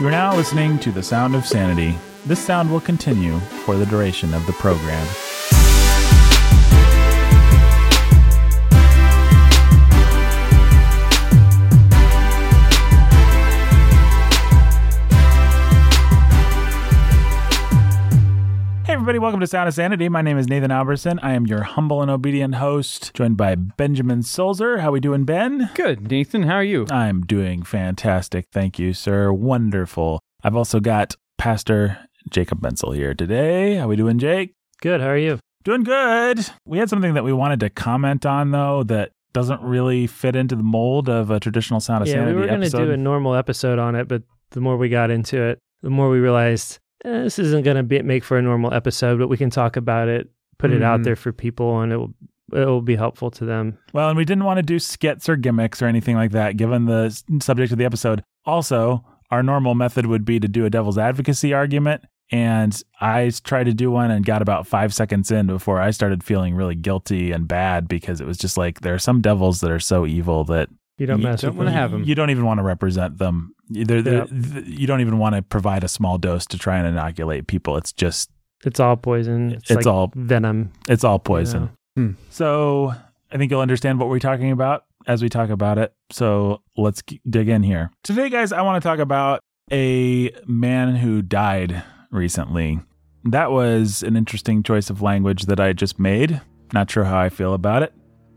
You are now listening to The Sound of Sanity. This sound will continue for the duration of the program. Everybody, welcome to Sound of Sanity. My name is Nathan Alberson. I am your humble and obedient host, joined by Benjamin Sulzer. How we doing, Ben? Good, Nathan. How are you? I'm doing fantastic. Thank you, sir. Wonderful. I've also got Pastor Jacob Benzel here today. How we doing, Jake? Good. How are you? Doing good. We had something that we wanted to comment on though that doesn't really fit into the mold of a traditional Sound of yeah, Sanity we were going to do a normal episode on it, but the more we got into it, the more we realized eh, this isn't going to make for a normal episode. But we can talk about it, put it out Mhm. there for people, and it will it will be helpful to them. Well, and we didn't want to do skits or gimmicks or anything like that, given the subject of the episode. Also, our normal method would be to do a devil's advocacy argument. And I tried to do one and got about five seconds in before I started feeling really guilty and bad because it was just like there are some devils that are so evil that You don't You mess don't with wanna them. You don't even want to represent them. They're, they're- th- you don't even want to provide a small dose to try and inoculate people. It's just It's all poison. It's, It's like all- venom. it's all poison. know. Hmm. So I think you'll understand what we're talking about as we talk about it. So let's g- dig in here. Today, guys, I want to talk about a man who died recently. That was an interesting choice of language that I just made. Not sure how I feel about it.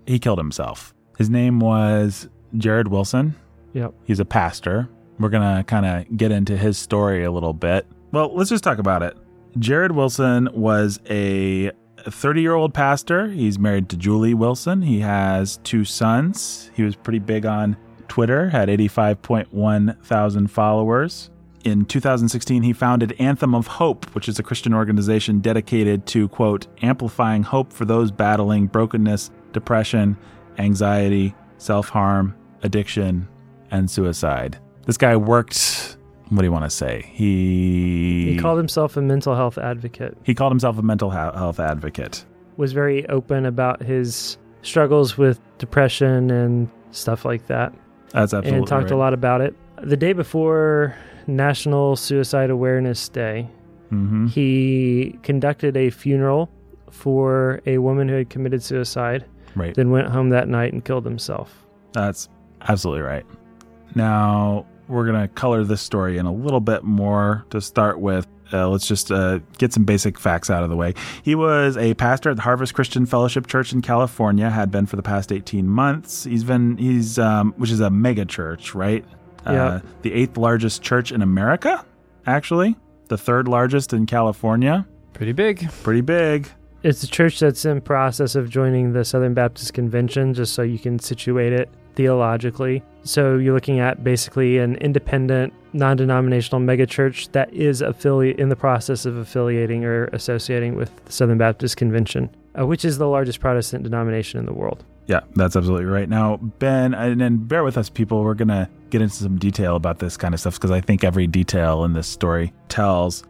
He killed himself. His name was Jarrid Wilson. Yep. He's a pastor. We're going to kind of get into his story a little bit. Well, let's just talk about it. Jarrid Wilson was a 30 year old pastor. He's married to Juli Wilson. He has two sons. He was pretty big on Twitter, had 85.1 thousand followers. In 2016, he founded Anthem of Hope, which is a Christian organization dedicated to, quote, amplifying hope for those battling brokenness, depression, anxiety, self harm, addiction, and suicide. This guy worked, what do you want to say? He, He called himself a mental health advocate. he called himself a mental he- health advocate. Was very open about his struggles with depression and stuff like that. That's absolutely and talked a lot about it. The day before National Suicide Awareness Day, hmm he conducted a funeral for a woman who had committed suicide, Right. then went home that night and killed himself. That's absolutely right. Now, we're going to color this story in a little bit more to start with. Uh, let's just uh, get some basic facts out of the way. He was a pastor at the Harvest Christian Fellowship Church in California, had been for the past 18 months. He's been, he's, um, which is a mega church, right? Uh, Yeah. the eighth largest church in America, actually. The third largest in California. Pretty big. Pretty big. It's a church that's in process of joining the Southern Baptist Convention, just so you can situate it theologically. So you're looking at basically an independent, non-denominational megachurch that is affiliate in the process of affiliating or associating with the Southern Baptist Convention, uh, which is the largest Protestant denomination in the world. Yeah, that's absolutely right. Now, Ben, and, and bear with us, people. We're going to get into some detail about this kind of stuff because I think every detail in this story tells.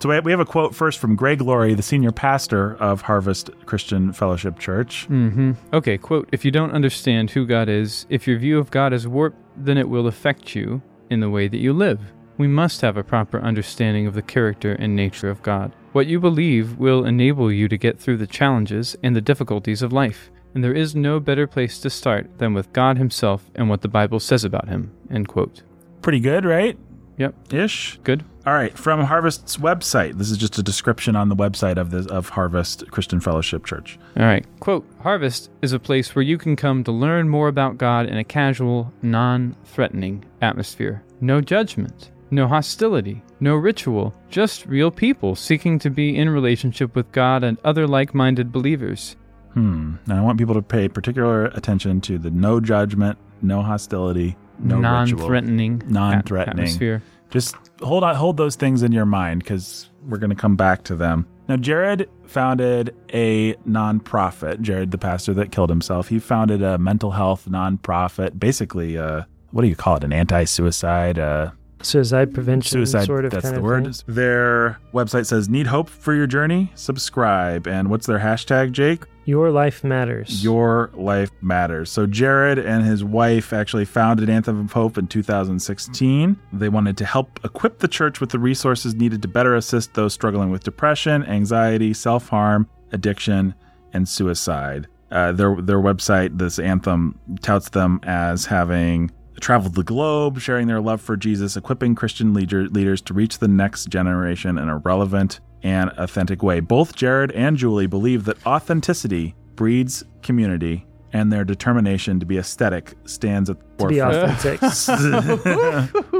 So, we we have a quote first from Greg Laurie, the senior pastor of Harvest Christian Fellowship Church. Mm-hmm. Okay, quote, if you don't understand who God is, if your view of God is warped, then it will affect you in the way that you live. We must have a proper understanding of the character and nature of God. What you believe will enable you to get through the challenges and the difficulties of life. And there is no better place to start than with God Himself and what the Bible says about Him. End quote. Pretty good, right? Yep. Ish. Good. All right, from Harvest's website. This is just a description on the website of this of Harvest Christian Fellowship Church. All right. Quote Harvest is a place where you can come to learn more about God in a casual, non threatening atmosphere. No judgment, no hostility, no ritual, just real people seeking to be in relationship with God and other like minded believers. Hmm. And I want people to pay particular attention to the no judgment, no hostility, no non ritual. threatening Non-threatening. atmosphere. Just hold on hold those things in your mind because we're going to come back to them. Now jarrid founded a nonprofit. Jarrid the pastor that killed himself he founded a mental health nonprofit basically uh what do you call it? An anti-suicide uh Suicide prevention, Suicide, sort of that's the word. thing. Their website says, Need hope for your journey? Subscribe. And what's their hashtag, Jake? Your life matters. Your life matters. So Jarrid and his wife actually founded Anthem of Hope in 2016. They wanted to help equip the church with the resources needed to better assist those struggling with depression, anxiety, self-harm, addiction, and suicide. Uh, their their website, this anthem, touts them as having traveled the globe, sharing their love for Jesus, equipping Christian leader, leaders to reach the next generation in a relevant and authentic way. Both Jarrid and Juli believe that authenticity breeds community, and their determination to be aesthetic stands at the to be forefront. authentic.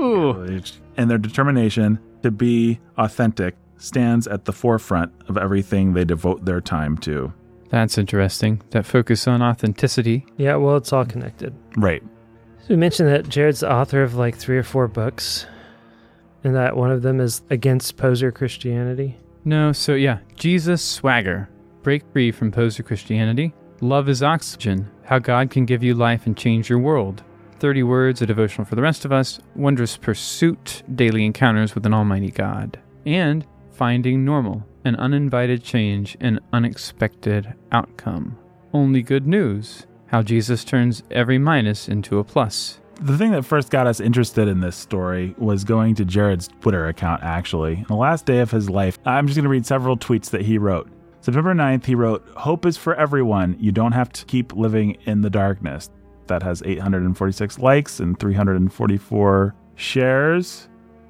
And their determination to be authentic stands at the forefront of everything they devote their time to. That's interesting. That focus on authenticity. yeah, well, it's all connected. Right. So we mentioned that Jarrid's the author of like three or four books, and that one of them is against poser Christianity. No, so yeah, Jesus swagger. Break free from poser Christianity. Love is oxygen. How God can give you life and change your world. 30 words, a devotional for the rest of us. Wondrous pursuit, daily encounters with an almighty God. And finding normal, an uninvited change, an unexpected outcome. Only good news. How Jesus turns every minus into a plus. The thing that first got us interested in this story was going to Jarrid's Twitter account, actually. The last day of his life, I'm just going to read several tweets that he wrote. September 9th, he wrote, Hope is for everyone. You don't have to keep living in the darkness. That has 846 likes and 344 shares.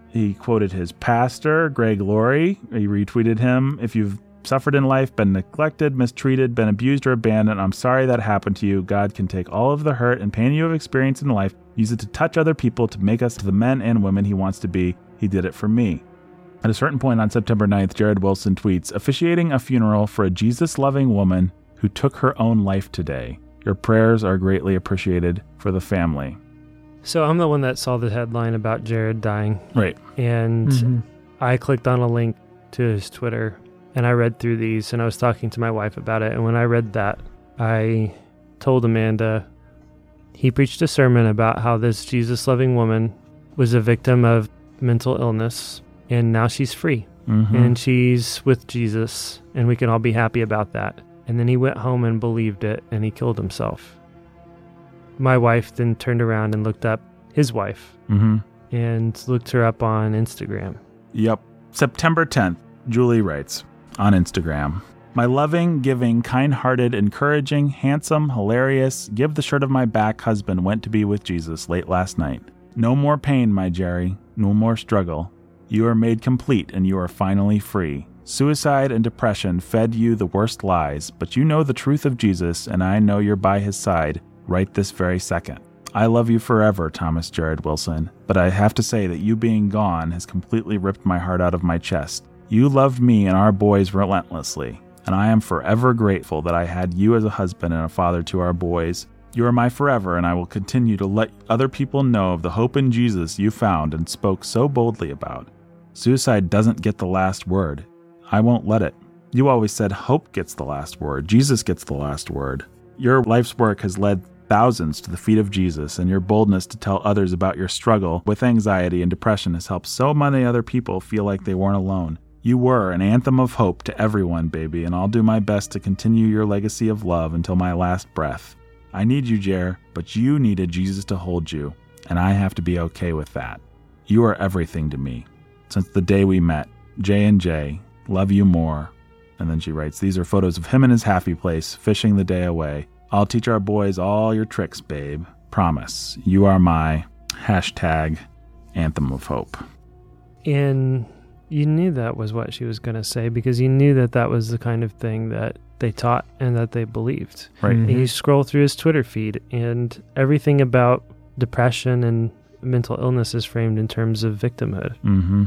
He quoted his pastor, Greg Laurie. He retweeted him. If you've suffered in life, been neglected, mistreated, been abused, or abandoned, I'm sorry that happened to you. God can take all of the hurt and pain you have experienced in life, use it to touch other people, to make us the men and women He wants to be. He did it for me. At a certain point on September 9th, Jarrid Wilson tweets, officiating a funeral for a Jesus loving woman who took her own life today. Your prayers are greatly appreciated for the family. So I'm the one that saw the headline about Jarrid dying, Right. and Mm-hmm. I clicked on a link to his Twitter and I read through these and I was talking to my wife about it. And when I read that, I told Amanda he preached a sermon about how this Jesus loving woman was a victim of mental illness and now she's free Mhm. and she's with Jesus and we can all be happy about that. And then he went home and believed it and he killed himself. My wife then turned around and looked up his wife Mhm. and looked her up on Instagram. Yep. September 10th, Juli writes on Instagram My loving, giving, kind hearted, encouraging, handsome, hilarious, give the shirt of my back husband went to be with Jesus late last night. No more pain, my Jerry. No more struggle. You are made complete and you are finally free. Suicide and depression fed you the worst lies, but you know the truth of Jesus, and I know you're by his side right this very second. I love you forever, Thomas Jarrid Wilson, but I have to say that you being gone has completely ripped my heart out of my chest. You loved me and our boys relentlessly, and I am forever grateful that I had you as a husband and a father to our boys. You are my forever, and I will continue to let other people know of the hope in Jesus you found and spoke so boldly about. Suicide doesn't get the last word. I won't let it. You always said hope gets the last word, Jesus gets the last word. Your life's work has led thousands to the feet of Jesus, and your boldness to tell others about your struggle with anxiety and depression has helped so many other people feel like they weren't alone. You were an anthem of hope to everyone, baby, and I'll do my best to continue your legacy of love until my last breath. I need you, Jer, but you needed Jesus to hold you, and I have to be okay with that. You are everything to me. Since the day we met, J and J, love you more. And then she writes, These are photos of him in his happy place, fishing the day away. I'll teach our boys all your tricks, babe. Promise. You are my hashtag anthem of hope. And you knew that was what she was going to say because you knew that that was the kind of thing that they taught and that they believed. Right. Mhm. And you scroll through his Twitter feed, and everything about depression and mental illness is framed in terms of victimhood, Mm-hmm.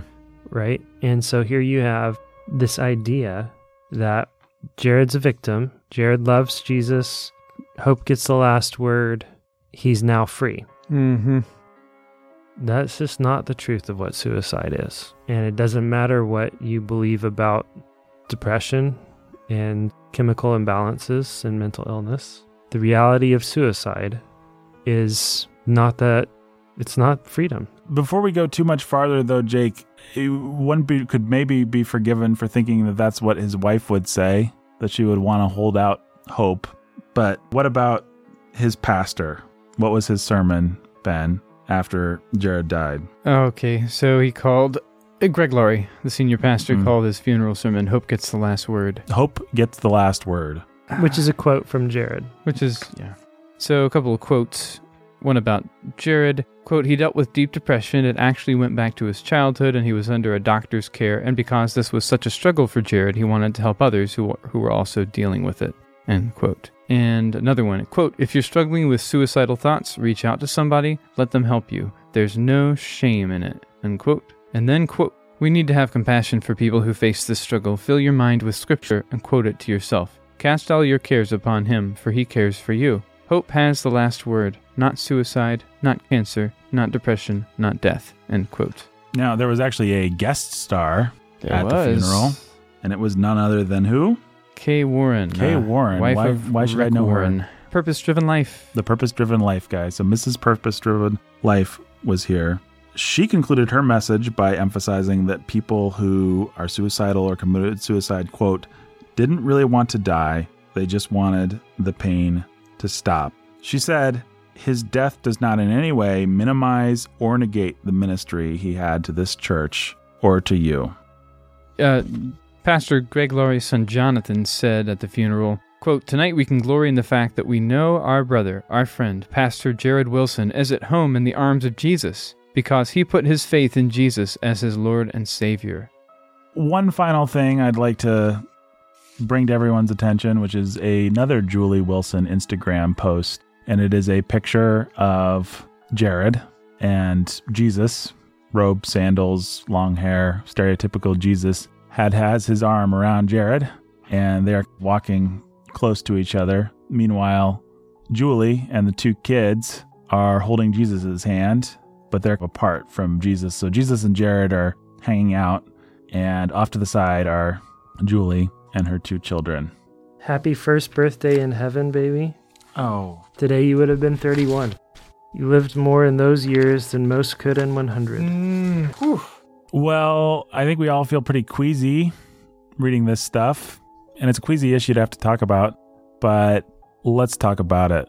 right? And so here you have this idea that Jarrid's a victim, Jarrid loves Jesus, hope gets the last word, he's now free. Mm-hmm. That's just not the truth of what suicide is. And it doesn't matter what you believe about depression and chemical imbalances and mental illness. The reality of suicide is not that It's not freedom. Before we go too much farther, though, Jake, one be, could maybe be forgiven for thinking that that's what his wife would say, that she would want to hold out hope. But what about his pastor? What was his sermon, Ben, after Jarrid died? Okay, so he called uh, Greg Laurie, the senior pastor, Mm. called his funeral sermon "Hope Gets the Last Word," Hope gets the last word. Which is a quote from Jarrid. which is yeah. So a couple of quotes. One about Jarrid. Quote, he dealt with deep depression. It actually went back to his childhood and he was under a doctor's care. And because this was such a struggle for Jarrid, he wanted to help others who, who were also dealing with it. End quote. And another one, quote, if you're struggling with suicidal thoughts, reach out to somebody, let them help you. There's no shame in it. End quote. And then, quote, we need to have compassion for people who face this struggle. Fill your mind with scripture and quote it to yourself. Cast all your cares upon him, for he cares for you. Hope has the last word, not suicide, not cancer, not depression, not death. End quote. Now, there was actually a guest star There at the funeral, and it was none other than who? Kay Warren. Kay uh, Warren. Wife Why- of why should I Rick know her? Warren. Purpose driven life. The Purpose Driven Life guy. So, Mrs. Purpose Driven Life was here. She concluded her message by emphasizing that people who are suicidal or committed suicide, quote, didn't really want to die. They just wanted the pain to stop. She said, his death does not in any way minimize or negate the ministry he had to this church or to you. Uh, Pastor Greg Laurie's son Jonathan said at the funeral, quote, Tonight we can glory in the fact that we know our brother, our friend, Pastor Jarrid Wilson, is at home in the arms of Jesus because he put his faith in Jesus as his Lord and Savior. One final thing I'd like to bring to everyone's attention, which is another Juli Wilson Instagram post. And it is a picture of Jarrid and Jesus, robe, sandals, long hair, stereotypical Jesus, had has his arm around Jarrid, and they're walking close to each other. Meanwhile, Juli and the two kids are holding Jesus' hand, but they're apart from Jesus. So Jesus and Jarrid are hanging out, and off to the side are Juli and her two children. Happy first birthday in heaven, baby. Oh. Today you would have been 31. You lived more in those years than most could in 100. Mm, Well, I think we all feel pretty queasy reading this stuff, and it's a queasy issue to have to talk about, but let's talk about it.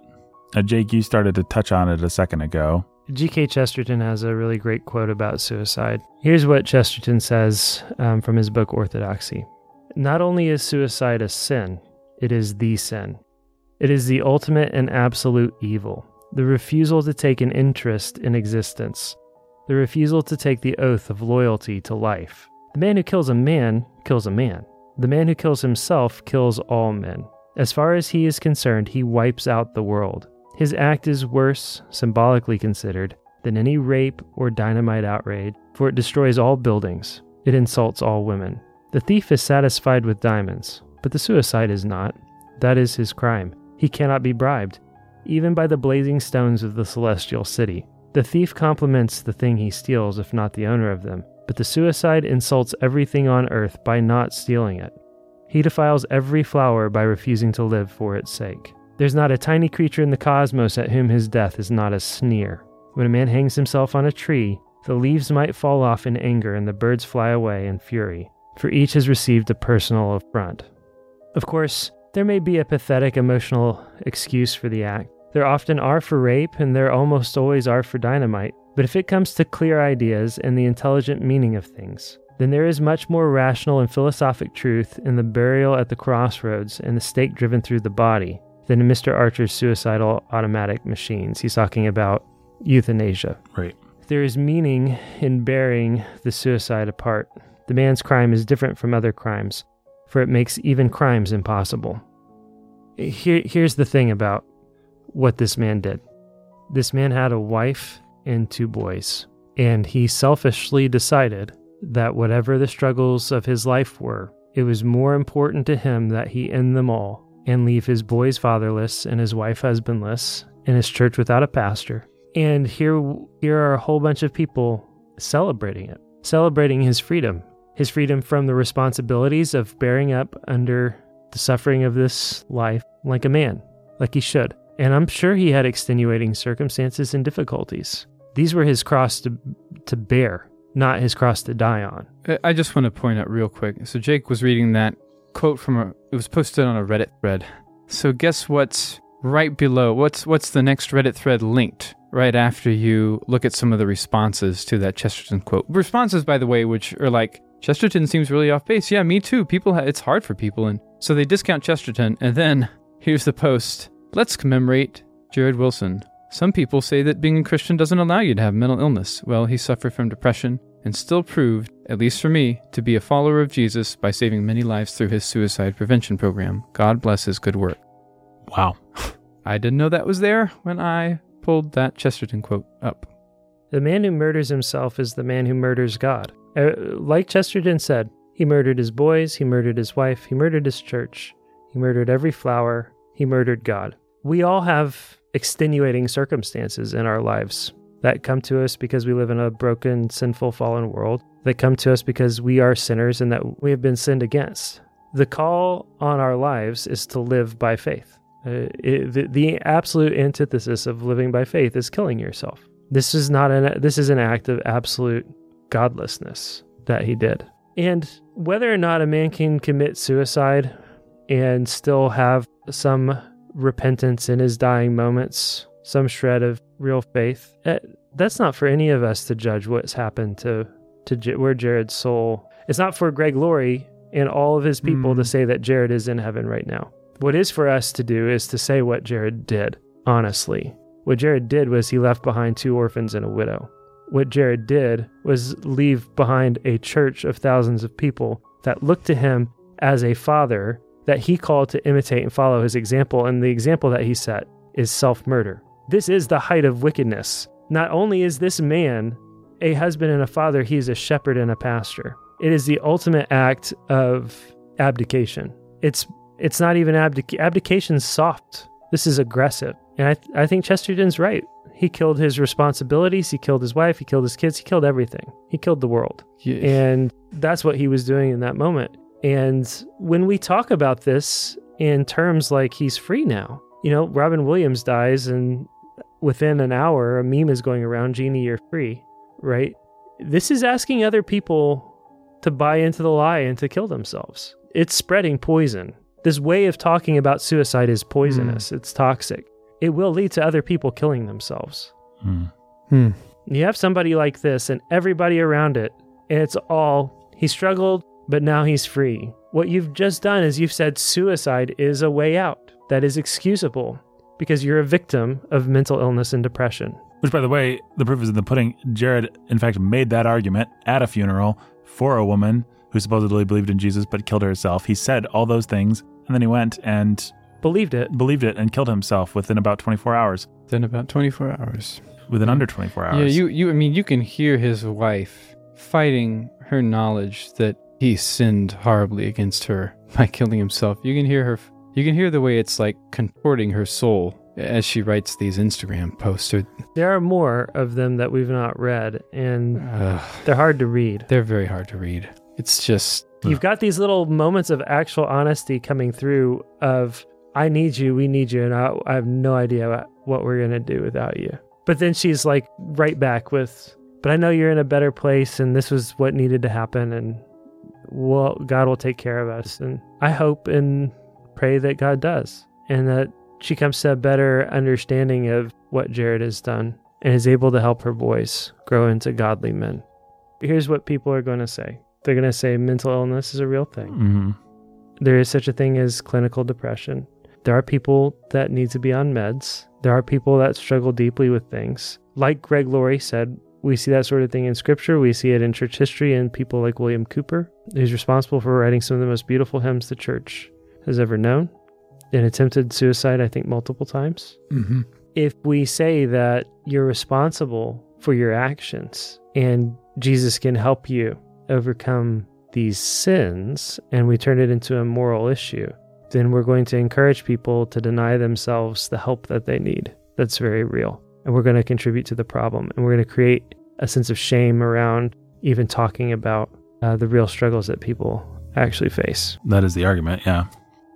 Uh, Jake, you started to touch on it a second ago. G.K. Chesterton has a really great quote about suicide. Here's what Chesterton says um, from his book Orthodoxy Not only is suicide a sin, it is the sin. It is the ultimate and absolute evil, the refusal to take an interest in existence, the refusal to take the oath of loyalty to life. The man who kills a man kills a man. The man who kills himself kills all men. As far as he is concerned, he wipes out the world. His act is worse, symbolically considered, than any rape or dynamite outrage, for it destroys all buildings. It insults all women. The thief is satisfied with diamonds, but the suicide is not. That is his crime. He cannot be bribed, even by the blazing stones of the celestial city. The thief compliments the thing he steals, if not the owner of them, but the suicide insults everything on earth by not stealing it. He defiles every flower by refusing to live for its sake. There's not a tiny creature in the cosmos at whom his death is not a sneer. When a man hangs himself on a tree, the leaves might fall off in anger and the birds fly away in fury, for each has received a personal affront. Of course, there may be a pathetic emotional excuse for the act. There often are for rape, and there almost always are for dynamite. But if it comes to clear ideas and the intelligent meaning of things, then there is much more rational and philosophic truth in the burial at the crossroads and the stake driven through the body than in Mr. Archer's suicidal automatic machines. He's talking about euthanasia. Right. There is meaning in burying the suicide apart. The man's crime is different from other crimes, for it makes even crimes impossible. Here, here's the thing about what this man did this man had a wife and two boys, and he selfishly decided that whatever the struggles of his life were, it was more important to him that he end them all and leave his boys fatherless and his wife husbandless and his church without a pastor. And here, here are a whole bunch of people celebrating it, celebrating his freedom, his freedom from the responsibilities of bearing up under the suffering of this life like a man, like he should. And I'm sure he had extenuating circumstances and difficulties. These were his cross to, to bear, not his cross to die on. I- just want to point out real quick. So Jake was reading that quote from a. It was posted on a Reddit thread. So guess what's right below? What's what's the next Reddit thread linked right after you look at some of the responses to that Chesterton quote? Responses, by the way, which are like Chesterton seems really off base. Yeah, me too. People, ha- it's hard for people, and so they discount Chesterton. And then here's the post. Let's commemorate Jarrid Wilson. Some people say that being a Christian doesn't allow you to have mental illness. Well, he suffered from depression and still proved, at least for me, to be a follower of Jesus by saving many lives through his suicide prevention program. God bless his good work. Wow. I didn't know that was there when I pulled that Chesterton quote up. The man who murders himself is the man who murders God. Uh, like Chesterton said, he murdered his boys, he murdered his wife, he murdered his church, he murdered every flower, he murdered God. We all have extenuating circumstances in our lives that come to us because we live in a broken, sinful, fallen world, that come to us because we are sinners and that we have been sinned against. The call on our lives is to live by faith. Uh, it, the, the absolute antithesis of living by faith is killing yourself. This is not an this is an act of absolute godlessness that he did. And whether or not a man can commit suicide and still have some repentance in his dying moments, some shred of real faith, eh, that's not for any of us to judge what's happened to to J- where Jarrid's soul. It's not for Greg Laurie and all of his people to Mm. say that Jarrid is in heaven right now. What is for us to do is to say what Jarrid did, honestly. What Jarrid did was he left behind two orphans and a widow. What Jarrid did was leave behind a church of thousands of people that looked to him as a father that he called to imitate and follow his example. And the example that he set is self murder. This is the height of wickedness. Not only is this man a husband and a father, he is a shepherd and a pastor. It is the ultimate act of abdication. It's it's not even abdic- abdication's soft. This is aggressive. And I, th- I think Chesterton's right. He killed his responsibilities. He killed his wife. He killed his kids. He killed everything. He killed the world. Yeah. And that's what he was doing in that moment. And when we talk about this in terms like he's free now, you know, Robin Williams dies, and within an hour, a meme is going around Genie, you're free, right? This is asking other people to buy into the lie and to kill themselves. It's spreading poison. This way of talking about suicide is poisonous, it's toxic. It will lead to other people killing themselves. Hmm. Hmm. You have somebody like this and everybody around it, and it's all he struggled, but now he's free. What you've just done is you've said suicide is a way out that is excusable because you're a victim of mental illness and depression. Which, by the way, the proof is in the pudding. Jarrid, in fact, made that argument at a funeral for a woman who supposedly believed in Jesus but killed herself. He said all those things, and then he went and Believed it. believed it and killed himself within about 24 hours. Then about 24 hours. Within under 24 hours. Yeah, you, you, I mean, you can hear his wife fighting her knowledge that he sinned horribly against her by killing himself. You can hear her, you can hear the way it's like contorting her soul as she writes these Instagram posts. There are more of them that we've not read, and uh, they're hard to read. they're very hard to read. It's just, You've got these little moments of actual honesty coming through of I need you, we need you, and I, I have no idea what, what we're gonna do without you. But then she's like right back with, but I know you're in a better place, and this was what needed to happen, and well, God will take care of us. And I hope and pray that God does, and that she comes to a better understanding of what Jarrid has done and is able to help her boys grow into godly men. Here's what people are going to say they're going to say mental illness is a real thing. hmm There is such a thing as clinical depression. There are people that need to be on meds. There are people that struggle deeply with things. Like Greg Laurie said, we see that sort of thing in scripture. We see it in church history and people like William Cowper, who's responsible for writing some of the most beautiful hymns the church has ever known, and attempted suicide, I think, multiple times mm-hmm. if we say that you're responsible for your actions and Jesus can help you overcome these sins and we turn it into a moral issue, then we're going to encourage people to deny themselves the help that they need. That's very real. And we're going to contribute to the problem and we're going to create a sense of shame around even talking about uh, the real struggles that people actually face. That is the argument, yeah.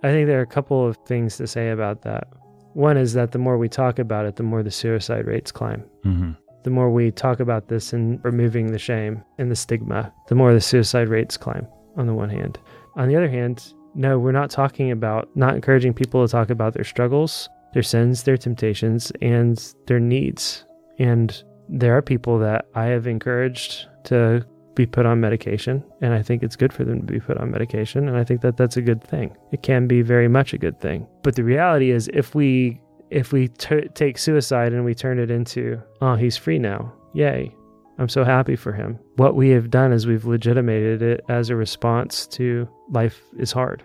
I think there are a couple of things to say about that. One is that the more we talk about it, the more the suicide rates climb. hmm the more we talk about this and removing the shame and the stigma, the more the suicide rates climb, on the one hand. On the other hand, no, we're not talking about not encouraging people to talk about their struggles, their sins, their temptations, and their needs. And there are people that I have encouraged to be put on medication, and I think it's good for them to be put on medication, and I think that that's a good thing. It can be very much a good thing. But the reality is, if we if we t- take suicide and we turn it into, oh, he's free now, yay, I'm so happy for him. What we have done is we've legitimated it as a response to life is hard.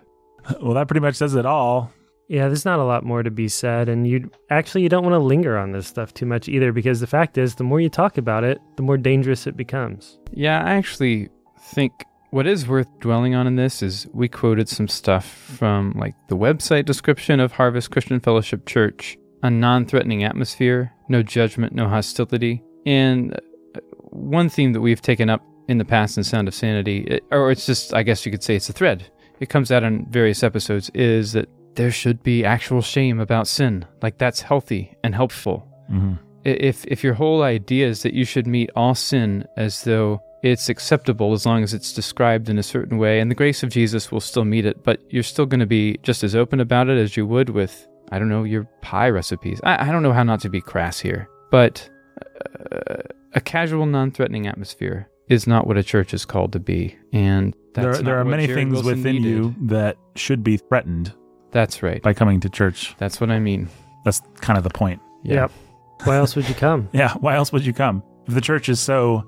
Well, that pretty much says it all. Yeah, there's not a lot more to be said, and you actually you don't want to linger on this stuff too much either, because the fact is, the more you talk about it, the more dangerous it becomes. Yeah, I actually think what is worth dwelling on in this is we quoted some stuff from like the website description of Harvest Christian Fellowship Church, a non-threatening atmosphere, no judgment, no hostility, and uh, one theme that we've taken up in the past in Sound of Sanity, or it's just I guess you could say it's a thread. It comes out in various episodes is that there should be actual shame about sin. Like that's healthy and helpful. Mm-hmm. If if your whole idea is that you should meet all sin as though it's acceptable as long as it's described in a certain way, and the grace of Jesus will still meet it, but you're still going to be just as open about it as you would with I don't know your pie recipes. I, I don't know how not to be crass here, but uh, a casual, non-threatening atmosphere is not what a church is called to be, and there, there are many Jarrid things Wilson within needed. you that should be threatened That's right. by coming to church. That's what I mean. That's kind of the point. Yeah. Yep. Why else would you come? Yeah, why else would you come? If the church is so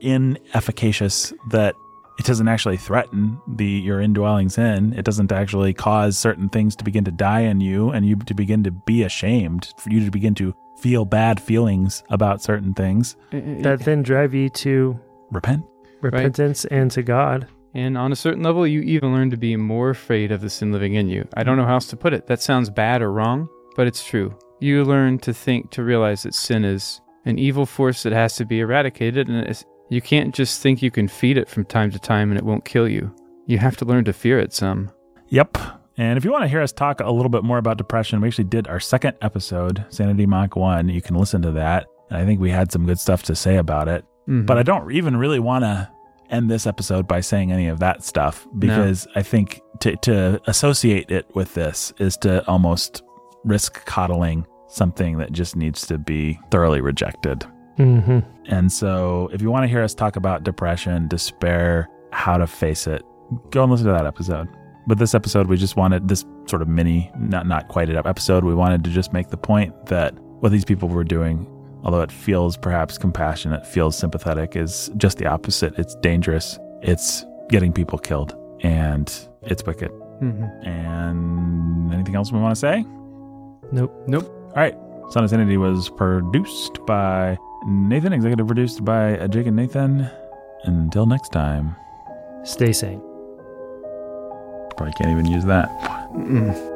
inefficacious that it doesn't actually threaten the your indwelling sin, it doesn't actually cause certain things to begin to die in you and you to begin to be ashamed, for you to begin to feel bad feelings about certain things. That then drive you to Repent. repentance and to God. And on a certain level, you even learn to be more afraid of the sin living in you. I don't know how else to put it. That sounds bad or wrong, but it's true. You learn to think, to realize that sin is an evil force that has to be eradicated, and it's, you can't just think you can feed it from time to time and it won't kill you. You have to learn to fear it some. Yep. And if you want to hear us talk a little bit more about depression, we actually did our second episode, Sanity Mach 1. You can listen to that. And I think we had some good stuff to say about it. Mhm. But I don't even really want to end this episode by saying any of that stuff because I think to, to associate it with this is to almost risk coddling something that just needs to be thoroughly rejected. Mm-hmm. And so, if you want to hear us talk about depression, despair, how to face it, go and listen to that episode. But this episode, we just wanted this sort of mini, not not quite it up episode. We wanted to just make the point that what these people were doing, although it feels perhaps compassionate, feels sympathetic, is just the opposite. It's dangerous. It's getting people killed, and it's wicked. Mhm. And anything else we want to say? Nope. Nope. All right. Sound of Sanity was produced by Nathan, executive produced by Jake and Nathan. Until next time, Stay sane. probably can't even use that. Mm.